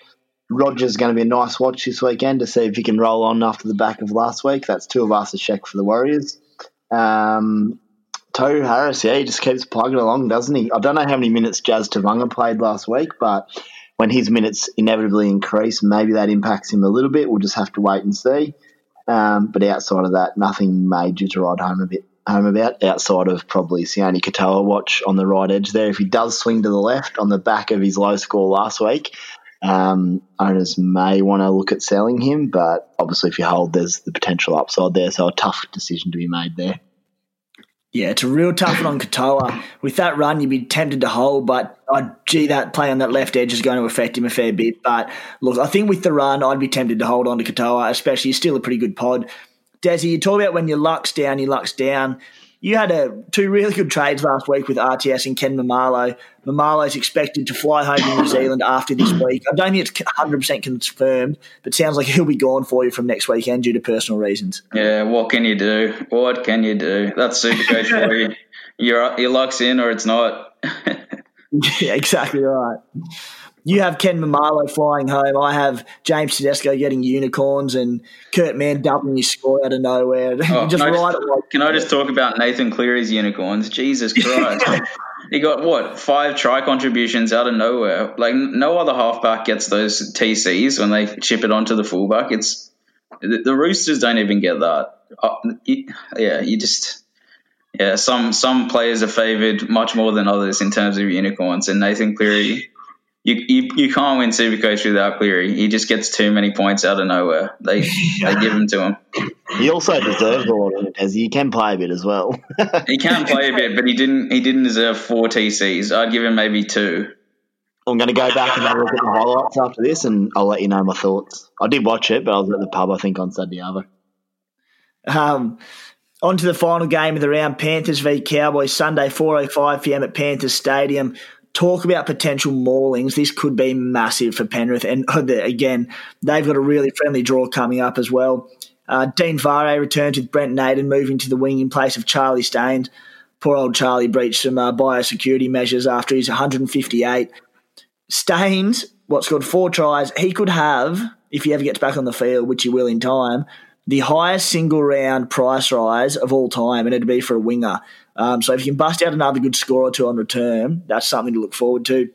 Roger's going to be a nice watch this weekend to see if he can roll on after the back of last week. That's two of us a check for the Warriors. Um, Harris, yeah, he just keeps plugging along, doesn't he? I don't know how many minutes Jazz Tevaga played last week, but when his minutes inevitably increase, maybe that impacts him a little bit. We'll just have to wait and see. Um, but outside of that, nothing major to ride home a bit home about. Outside of probably Sione Katoa watch on the right edge there. If he does swing to the left on the back of his low score last week, um, owners may want to look at selling him. But obviously, if you hold, there's the potential upside there. So a tough decision to be made there. Yeah, it's a real tough one on Katoa. With that run, you'd be tempted to hold, but I'd, gee, that play on that left edge is going to affect him a fair bit. But look, I think with the run, I'd be tempted to hold on to Katoa, especially he's still a pretty good pod. Desi, you talk about when your luck's down, your luck's down. You had a, two really good trades last week with RTS and Ken Maumalo. Maumalo's expected to fly home to New Zealand after this week. I don't think it's 100% confirmed, but sounds like he'll be gone for you from next weekend due to personal reasons. Yeah, what can you do? What can you do? That's super coach for you. [laughs] Your, your luck's in or it's not. [laughs] yeah, exactly right you have Ken Maumalo flying home. I have James Tedesco getting unicorns and Kurt Mann doubling his score out of nowhere. [laughs] Oh, just can, I just, can I just talk about Nathan Cleary's unicorns? Jesus [laughs] Christ. he got what five try contributions out of nowhere. Like no other halfback gets those TCs when they chip it onto the fullback. It's the, the Roosters don't even get that. Uh, you, yeah, you just yeah. Some some players are favoured much more than others in terms of unicorns, and Nathan Cleary you, you you can't win Supercoach without Cleary. He just gets too many points out of nowhere. They [laughs] they give them to him. He also deserves a lot of it, as he can play a bit as well. [laughs] He can play a bit, but he didn't he didn't deserve four TCs. I'd give him maybe two. I'm going to go back and have a look at the highlights after this, and I'll let you know my thoughts. I did watch it, but I was at the pub, I think, on Saturday Arvo. Um, on to the final game of the round Panthers v Cowboys, Sunday, 4.05 pm at Panthers Stadium. Talk about potential maulings. This could be massive for Penrith. And again, they've got a really friendly draw coming up as well. Uh, Dean Whare returns with Brent Naden moving to the wing in place of Charlie Staines. Poor old Charlie breached some uh, biosecurity measures after he's 158. Staines, what's scored four tries, he could have, if he ever gets back on the field, which he will in time, the highest single round price rise of all time, and it'd be for a winger. Um, so if you can bust out another good score or two on return, that's something to look forward to.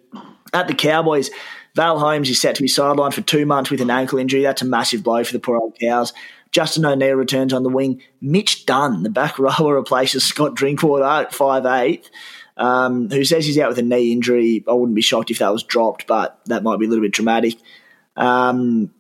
At the Cowboys, Val Holmes is set to be sidelined for two months with an ankle injury. That's a massive blow for the poor old Cows. Justin O'Neill returns on the wing. Mitch Dunn, the back rower, replaces Scott Drinkwater at five eight, um, who says he's out with a knee injury. I wouldn't be shocked if that was dropped, but that might be a little bit dramatic. Um,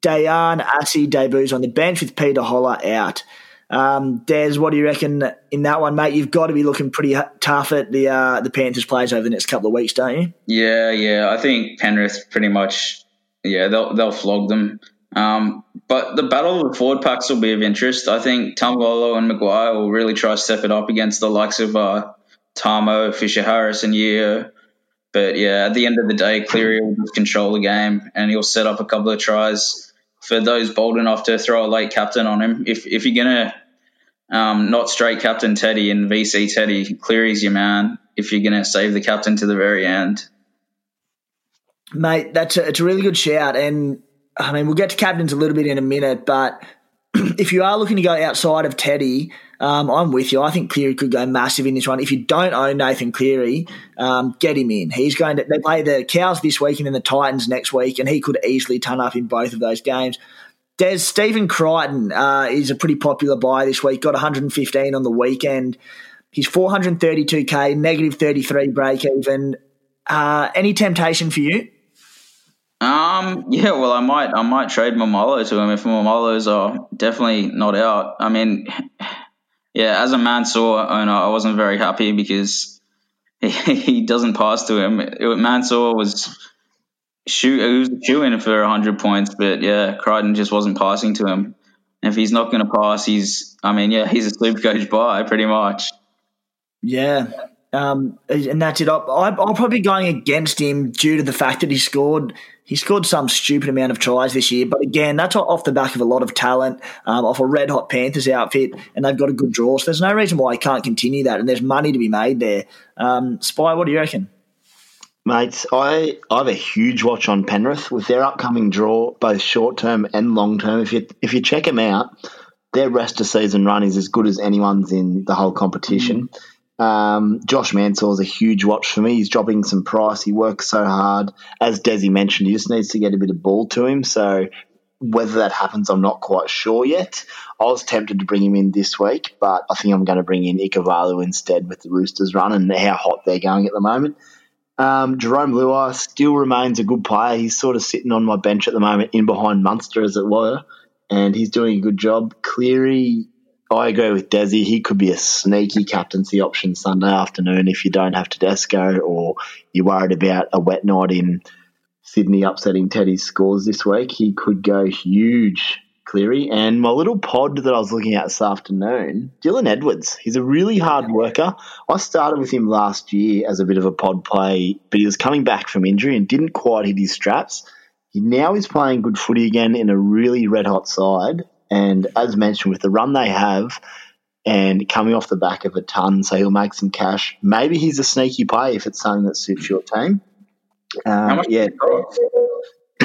Dayan Assi debuts on the bench with Peter Hola out. Um, Des, what do you reckon in that one, mate? You've got to be looking pretty tough at the uh, the Panthers players over the next couple of weeks, don't you? Yeah, yeah. I think Penrith pretty much, yeah, they'll they'll flog them. Um, but the battle of the forward packs will be of interest. I think Taumalolo and McGuire will really try to step it up against the likes of uh, Tamo, Fisher Harris, and Yeo. But yeah, at the end of the day, Cleary will control the game and he'll set up a couple of tries for those bold enough to throw a late captain on him. If if you're gonna um, not straight captain Teddy and VC Teddy, Cleary's your man. If you're gonna save the captain to the very end, mate, that's a, it's a really good shout. And I mean, we'll get to captains a little bit in a minute, but [clears throat] if you are looking to go outside of Teddy, um, I'm with you. I think Cleary could go massive in this one. If you don't own Nathan Cleary, um, get him in. He's going to. They play the Cows this week and then the Titans next week, and he could easily turn up in both of those games. Des Stephen Crichton uh, is a pretty popular buy this week. Got 115 on the weekend. He's 432k, negative 33 break even. Uh, any temptation for you? Um, yeah, well, I might, I might trade Maumalo to him if Maumalo's are definitely not out. I mean, [sighs] yeah, as a Mansour owner, I wasn't very happy because he, [laughs] he doesn't pass to him. It, Mansour was shoot, he was shooting for hundred points, but yeah, Crichton just wasn't passing to him. And if he's not going to pass, he's, I mean, yeah, he's a super coach buy pretty much. Yeah, um, and that's it. I, I'm probably going against him due to the fact that he scored he scored some stupid amount of tries this year, but again, that's off the back of a lot of talent, um, off a red hot Panthers outfit, and they've got a good draw. So there's no reason why he can't continue that, and there's money to be made there. Um, Spy, what do you reckon? Mates, I, I have a huge watch on Penrith with their upcoming draw, both short term and long term. If you if you check them out, their rest of season run is as good as anyone's in the whole competition. Mm-hmm. Um, Josh a huge watch for me. He's dropping some price. He works so hard. As Desi mentioned, he just needs to get a bit of ball to him. So whether that happens, I'm not quite sure yet. I was tempted to bring him in this week, but I think I'm going to bring in Ikuvalu instead with the Roosters run and how hot they're going at the moment. Um, Jarome Luai still remains a good player. He's sort of sitting on my bench at the moment, in behind Munster, as it were, and he's doing a good job. Cleary I agree with Desi. He could be a sneaky captaincy option Sunday afternoon if you don't have Tedesco or you're worried about a wet night in Sydney upsetting Teddy's scores this week. He could go huge, Cleary. And my little pod that I was looking at this afternoon, Dylan Edwards. He's a really hard worker. I started with him last year as a bit of a pod play, but he was coming back from injury and didn't quite hit his straps. He now is playing good footy again in a really red hot side and as mentioned, with the run they have and coming off the back of a ton, so he'll make some cash. Maybe he's a sneaky play if it's something that suits your team. Um, yeah.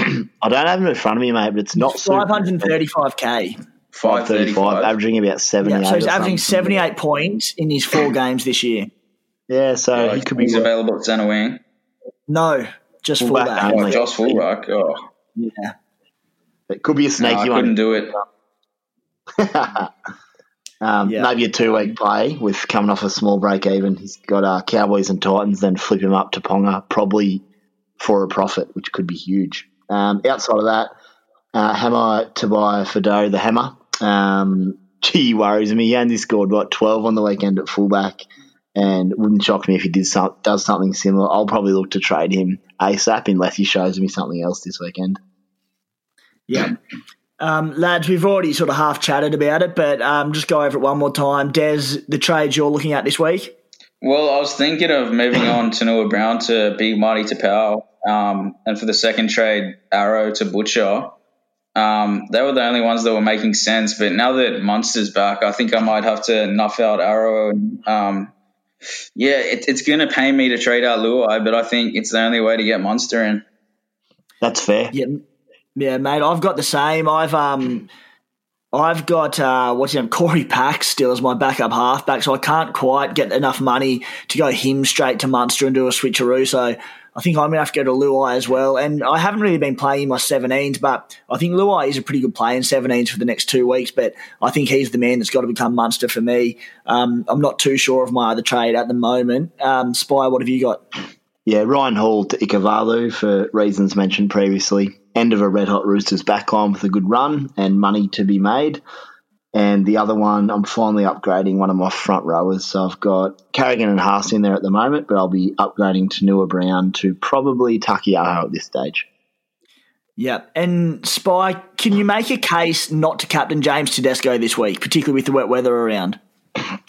[clears throat] I don't have him in front of me, mate, but it's not 535k. 535, averaging about 78. Yeah, so he's averaging 78 points in his four [clears throat] games this year. Yeah, so yeah, he could he's be available at centre wing. No, just fullback. fullback. Oh, just fullback. Oh. Yeah. It could be a sneaky no, I one. couldn't do it. [laughs] um, yeah. Maybe a two week play with coming off a small break even. He's got uh, Cowboys and Titans, then flip him up to Ponga. Probably for a profit, which could be huge. Um, outside of that, uh, Hammer to buy Fado the Hammer. Um, [laughs] gee, worries me. He only scored what twelve on the weekend at fullback, and wouldn't shock me if he did some, does something similar. I'll probably look to trade him ASAP unless he shows me something else this weekend. Yeah. Um, lads, we've already sort of half chatted about it, but um, just go over it one more time. Des, the trades you're looking at this week? Well, I was thinking of moving on to Noah Brown to Big Marty Taupau, um, and for the second trade, Arrow to Butcher. Um, they were the only ones that were making sense, but now that Munster's back, I think I might have to nuff out Arrow. And, um, yeah, it, it's going to pay me to trade out Luai, but I think it's the only way to get Munster in. That's fair. Yeah, yeah, mate. I've got the same. I've um, I've got uh, what's his name, Corey Pack still as my backup halfback, so I can't quite get enough money to go him straight to Munster and do a switcheroo. So I think I'm gonna have to go to Luai as well. And I haven't really been playing my 17s, but I think Luai is a pretty good play in 17s for the next two weeks. But I think he's the man that's got to become Munster for me. Um, I'm not too sure of my other trade at the moment. Um, Spy, what have you got? Yeah, Ryan Hall to Ikuvalu for reasons mentioned previously. End of a Red Hot Roosters backline with a good run and money to be made. And the other one, I'm finally upgrading one of my front rowers. So I've got Carrigan and Haas in there at the moment, but I'll be upgrading to Noah Brown to probably Taukeiaho at this stage. Yeah, and Spy, can you make a case not to captain James Tedesco this week, particularly with the wet weather around?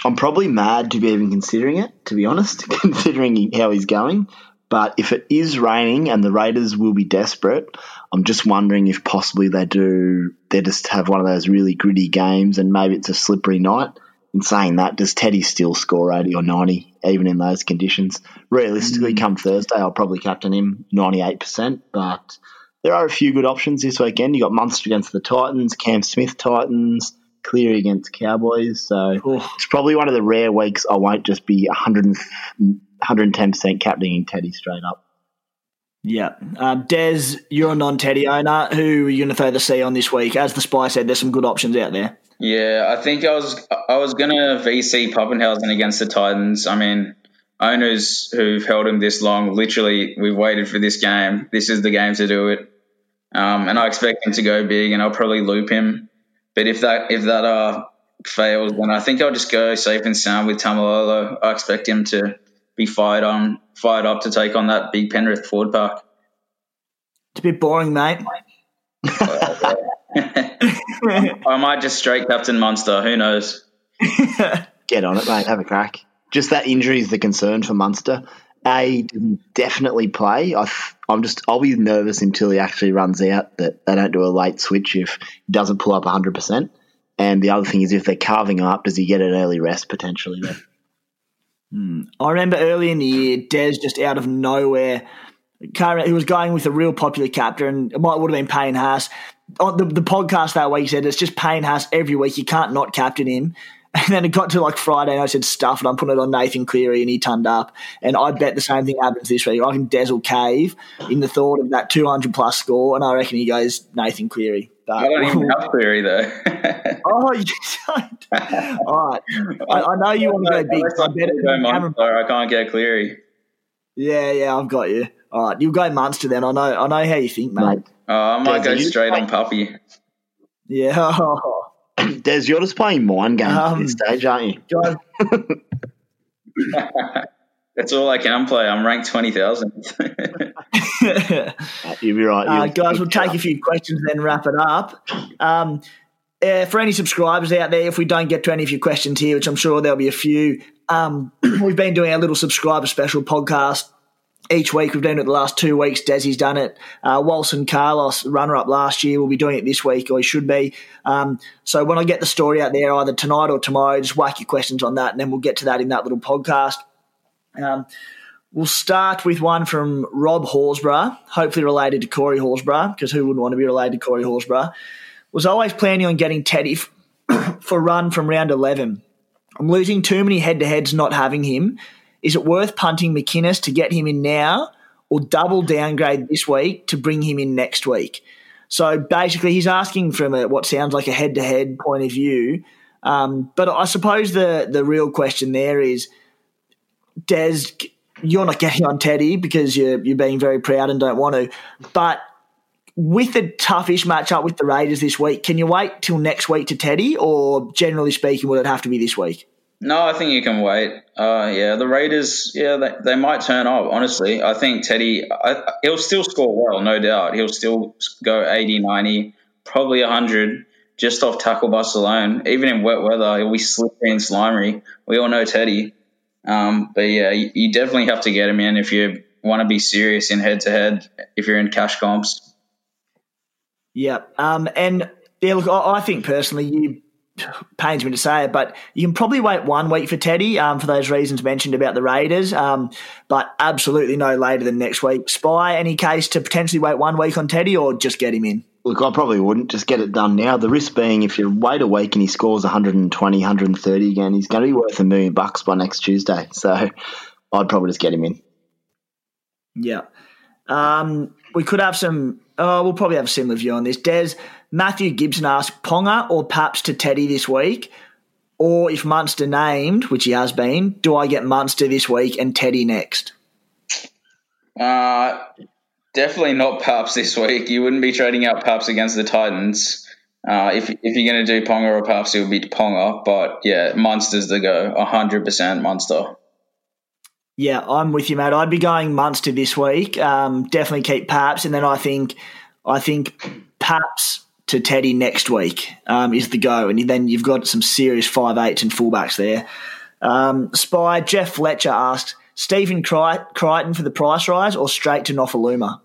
I'm probably mad to be even considering it, to be honest, [laughs] considering how he's going. But if it is raining and the Raiders will be desperate, I'm just wondering if possibly they do, they just have one of those really gritty games and maybe it's a slippery night. In saying that, does Teddy still score 80 or 90, even in those conditions? Realistically, mm. come Thursday, I'll probably captain him 98%, but there are a few good options this weekend. You've got Munster against the Titans, Cam Smith Titans, Cleary against Cowboys. So Oof. it's probably one of the rare weeks I won't just be 100, 110% captaining Teddy straight up. Yeah. Uh, Des, you're a non Teddy owner. Who are you going to throw the C on this week? As the spy said, there's some good options out there. Yeah, I think I was I was going to VC Papenhuyzen against the Titans. I mean, owners who've held him this long, literally, we've waited for this game. This is the game to do it. Um, and I expect him to go big, and I'll probably loop him. But if that if that uh, fails, then I think I'll just go safe and sound with Taumalolo. I expect him to be fired on, fired up to take on that big Penrith Ford Park. It's a bit boring, mate. [laughs] I might just straight Captain Munster. Who knows? [laughs] Get on it, mate. Have a crack. Just that injury is the concern for Munster. A didn't definitely play. I, am just I'll be nervous until he actually runs out that they don't do a late switch if he doesn't pull up 100. percent And the other thing is if they're carving him up, does he get an early rest potentially? Then? Hmm. I remember early in the year, Des just out of nowhere. He was going with a real popular captain, and it might would have been Payne Haas. On the, the podcast that week he said it's just Payne Haas every week. You can't not captain him. [laughs] And then it got to like Friday, and I said stuff, and I'm putting it on Nathan Cleary, and he turned up. And I bet the same thing happens this week. I can Dazzle Cave in the thought of that 200 plus score, and I reckon he goes Nathan Cleary. But, I don't even [laughs] have Cleary though. [laughs] oh, you don't. All right. I, I know you want to go big. I, bet it, I can't get Cleary. Yeah, yeah, I've got you. All right, you'll go Munster then. I know, I know how you think, mate. Oh, I might Des, go straight on Puppy. Yeah. [laughs] Des, you're just playing mind games um, at this stage, aren't you? That's all I can play. I'm ranked 20,000. [laughs] You'll be right. Uh, guys, we'll take a few questions then wrap it up. Um, uh, for any subscribers out there, if we don't get to any of your questions here, which I'm sure there'll be a few, um, [clears throat] we've been doing our little subscriber special podcast each week. We've done it the last two weeks. Desi's done it. Uh, Walson Carlos, runner up last year, will be doing it this week, or he should be. Um, so when I get the story out there, either tonight or tomorrow, just whack your questions on that, and then we'll get to that in that little podcast. Um, we'll start with one from Rob Horsburgh, hopefully related to Corey Horsburgh, because who wouldn't want to be related to Corey Horsburgh? Was always planning on getting Teddy [coughs] for run from round 11. I'm losing too many head to heads not having him. Is it worth punting McInnes to get him in now or double downgrade this week to bring him in next week? So basically, he's asking from a, what sounds like a head to head point of view. Um, but I suppose the, the real question there is Des, you're not getting on Teddy because you're you're being very proud and don't want to. But with the toughish matchup with the Raiders this week, can you wait till next week to Teddy, or generally speaking, will it have to be this week? No, I think you can wait. Uh, yeah, the Raiders, yeah, they, they might turn up, honestly. I think Teddy, I, he'll still score well, no doubt. He'll still go 80, 90, probably 100 just off tackle bust alone. Even in wet weather, he'll be slippery and slimery. We all know Teddy. Um, but yeah, you, you, definitely have to get him in if you want to be serious in head to head, if you're in cash comps. Yeah. Um, and yeah, look, I, I think personally, you pains me to say it, but you can probably wait one week for Teddy um, for those reasons mentioned about the Raiders, um, but absolutely no later than next week. Spy, any case to potentially wait one week on Teddy or just get him in? Look, I probably wouldn't just get it done now. The risk being if you wait a week and he scores 120, 130 again, he's going to be worth a million bucks by next Tuesday. So I'd probably just get him in. Yeah. Um, we could have some, oh, we'll probably have a similar view on this. Des, Matthew Gibson asked Ponga or Paps to Teddy this week? Or if Munster named, which he has been, do I get Munster this week and Teddy next? Uh, definitely not Paps this week. You wouldn't be trading out Paps against the Titans. Uh, if, if you're going to do Ponga or Paps, it would be Ponga. But yeah, Munster's the go. 100% Munster. Yeah, I'm with you, mate. I'd be going Munster this week. Um, definitely keep Paps, and then I think, I think Paps to Teddy next week um, is the go, and then you've got some serious five eights and fullbacks there. Um, Spy Jeff Fletcher asked Stephen Crichton for the price rise or straight to Nofoaluma.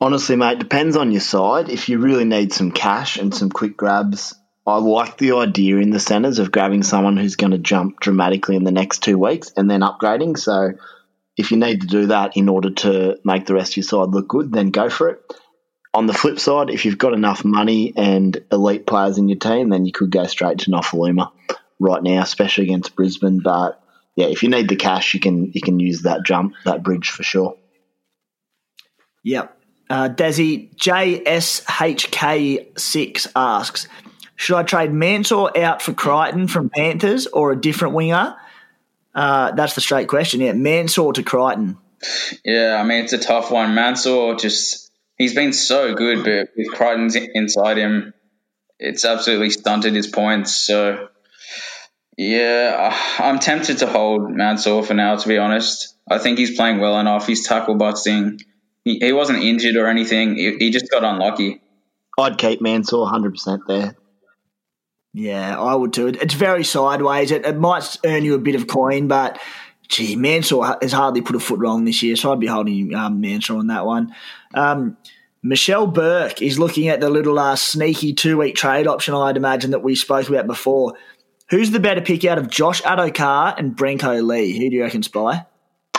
Honestly, mate, depends on your side. If you really need some cash and some quick grabs, I like the idea in the centres of grabbing someone who's going to jump dramatically in the next two weeks and then upgrading. So if you need to do that in order to make the rest of your side look good, then go for it. On the flip side, if you've got enough money and elite players in your team, then you could go straight to Nofoaluma right now, especially against Brisbane. But yeah, if you need the cash, you can you can use that jump, that bridge for sure. Yep. Uh, Desi JSHK6 asks, should I trade Mansour out for Crichton from Panthers or a different winger? Uh, that's the straight question. Yeah, Mansour to Crichton. Yeah, I mean it's a tough one. Mansour just he's been so good, but with Crichton's inside him, it's absolutely stunted his points. So, yeah, I'm tempted to hold Mansour for now, to be honest. I think he's playing well enough. He's tackle busting. He, he wasn't injured or anything. He, he just got unlucky. I'd keep Mansour 100% there. Yeah, I would too. It's very sideways. It, it might earn you a bit of coin, but gee, Mansour has hardly put a foot wrong this year, so I'd be holding um, Mansour on that one. Um, Michelle Burke is looking at the little uh, sneaky two week trade option, I'd imagine, that we spoke about before. Who's the better pick out of Josh Addo-Carr and Brenko Lee? Who do you reckon, Spy?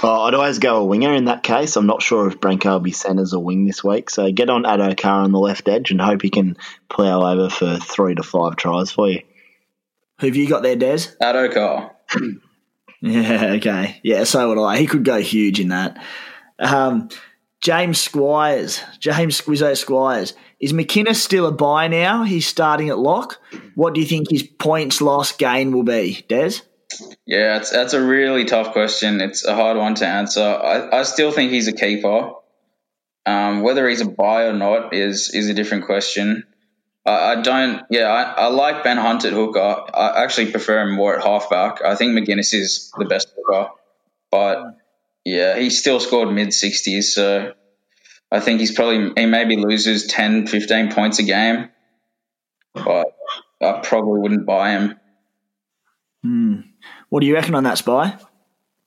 Oh, I'd always go a winger in that case. I'm not sure if Brenko will be centres or wing this week. So get on Addo-Carr on the left edge and hope he can plough over for three to five tries for you. Who have you got there, Des? Addo-Carr. [laughs] yeah, okay. Yeah, so would I. He could go huge in that. Um, James Squires, James Squizzo Squires. Is McInnes still a buy now? He's starting at lock. What do you think his points loss gain will be, Des? Yeah, it's, that's a really tough question. It's a hard one to answer. I, I still think he's a keeper. Um, whether he's a buy or not is is a different question. I, I don't. Yeah, I, I, like Ben Hunt at hooker. I actually prefer him more at halfback. I think McInnes is the best hooker, but yeah, he still scored mid 60s, so I think he's probably he maybe loses 10, 15 points a game, but I probably wouldn't buy him. Hmm. What do you reckon on that, Spy?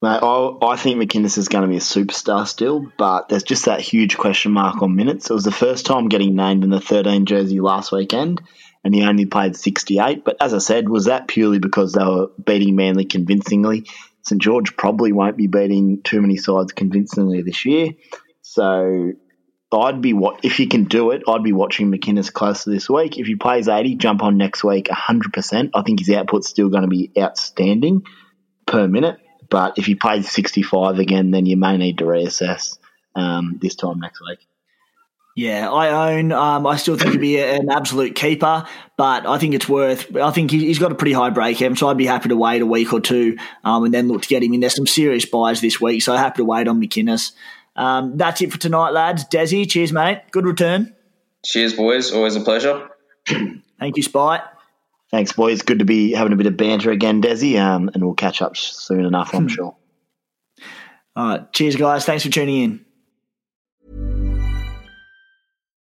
Mate, I, I think McInnes is going to be a superstar still, but there's just that huge question mark on minutes. It was the first time getting named in the 13 jersey last weekend, and he only played 68. But as I said, was that purely because they were beating Manly convincingly? St George probably won't be beating too many sides convincingly this year. So I'd be what if you can do it. I'd be watching McInnes closer this week. If he plays eighty, jump on next week hundred percent. I think his output's still going to be outstanding per minute. But if he plays sixty five again, then you may need to reassess um, this time next week. Yeah, I own. Um, I still think he'd be an absolute keeper, but I think it's worth. I think he's got a pretty high break even, so I'd be happy to wait a week or two um, and then look to get him in. There's some serious buys this week, so happy to wait on McInnes. Um, that's it for tonight, lads. Desi, cheers, mate. Good return. Cheers, boys. Always a pleasure. [clears throat] Thank you, Spite. Thanks, boys. Good to be having a bit of banter again, Desi, um, and we'll catch up soon enough, I'm sure. All right. Cheers, guys. Thanks for tuning in.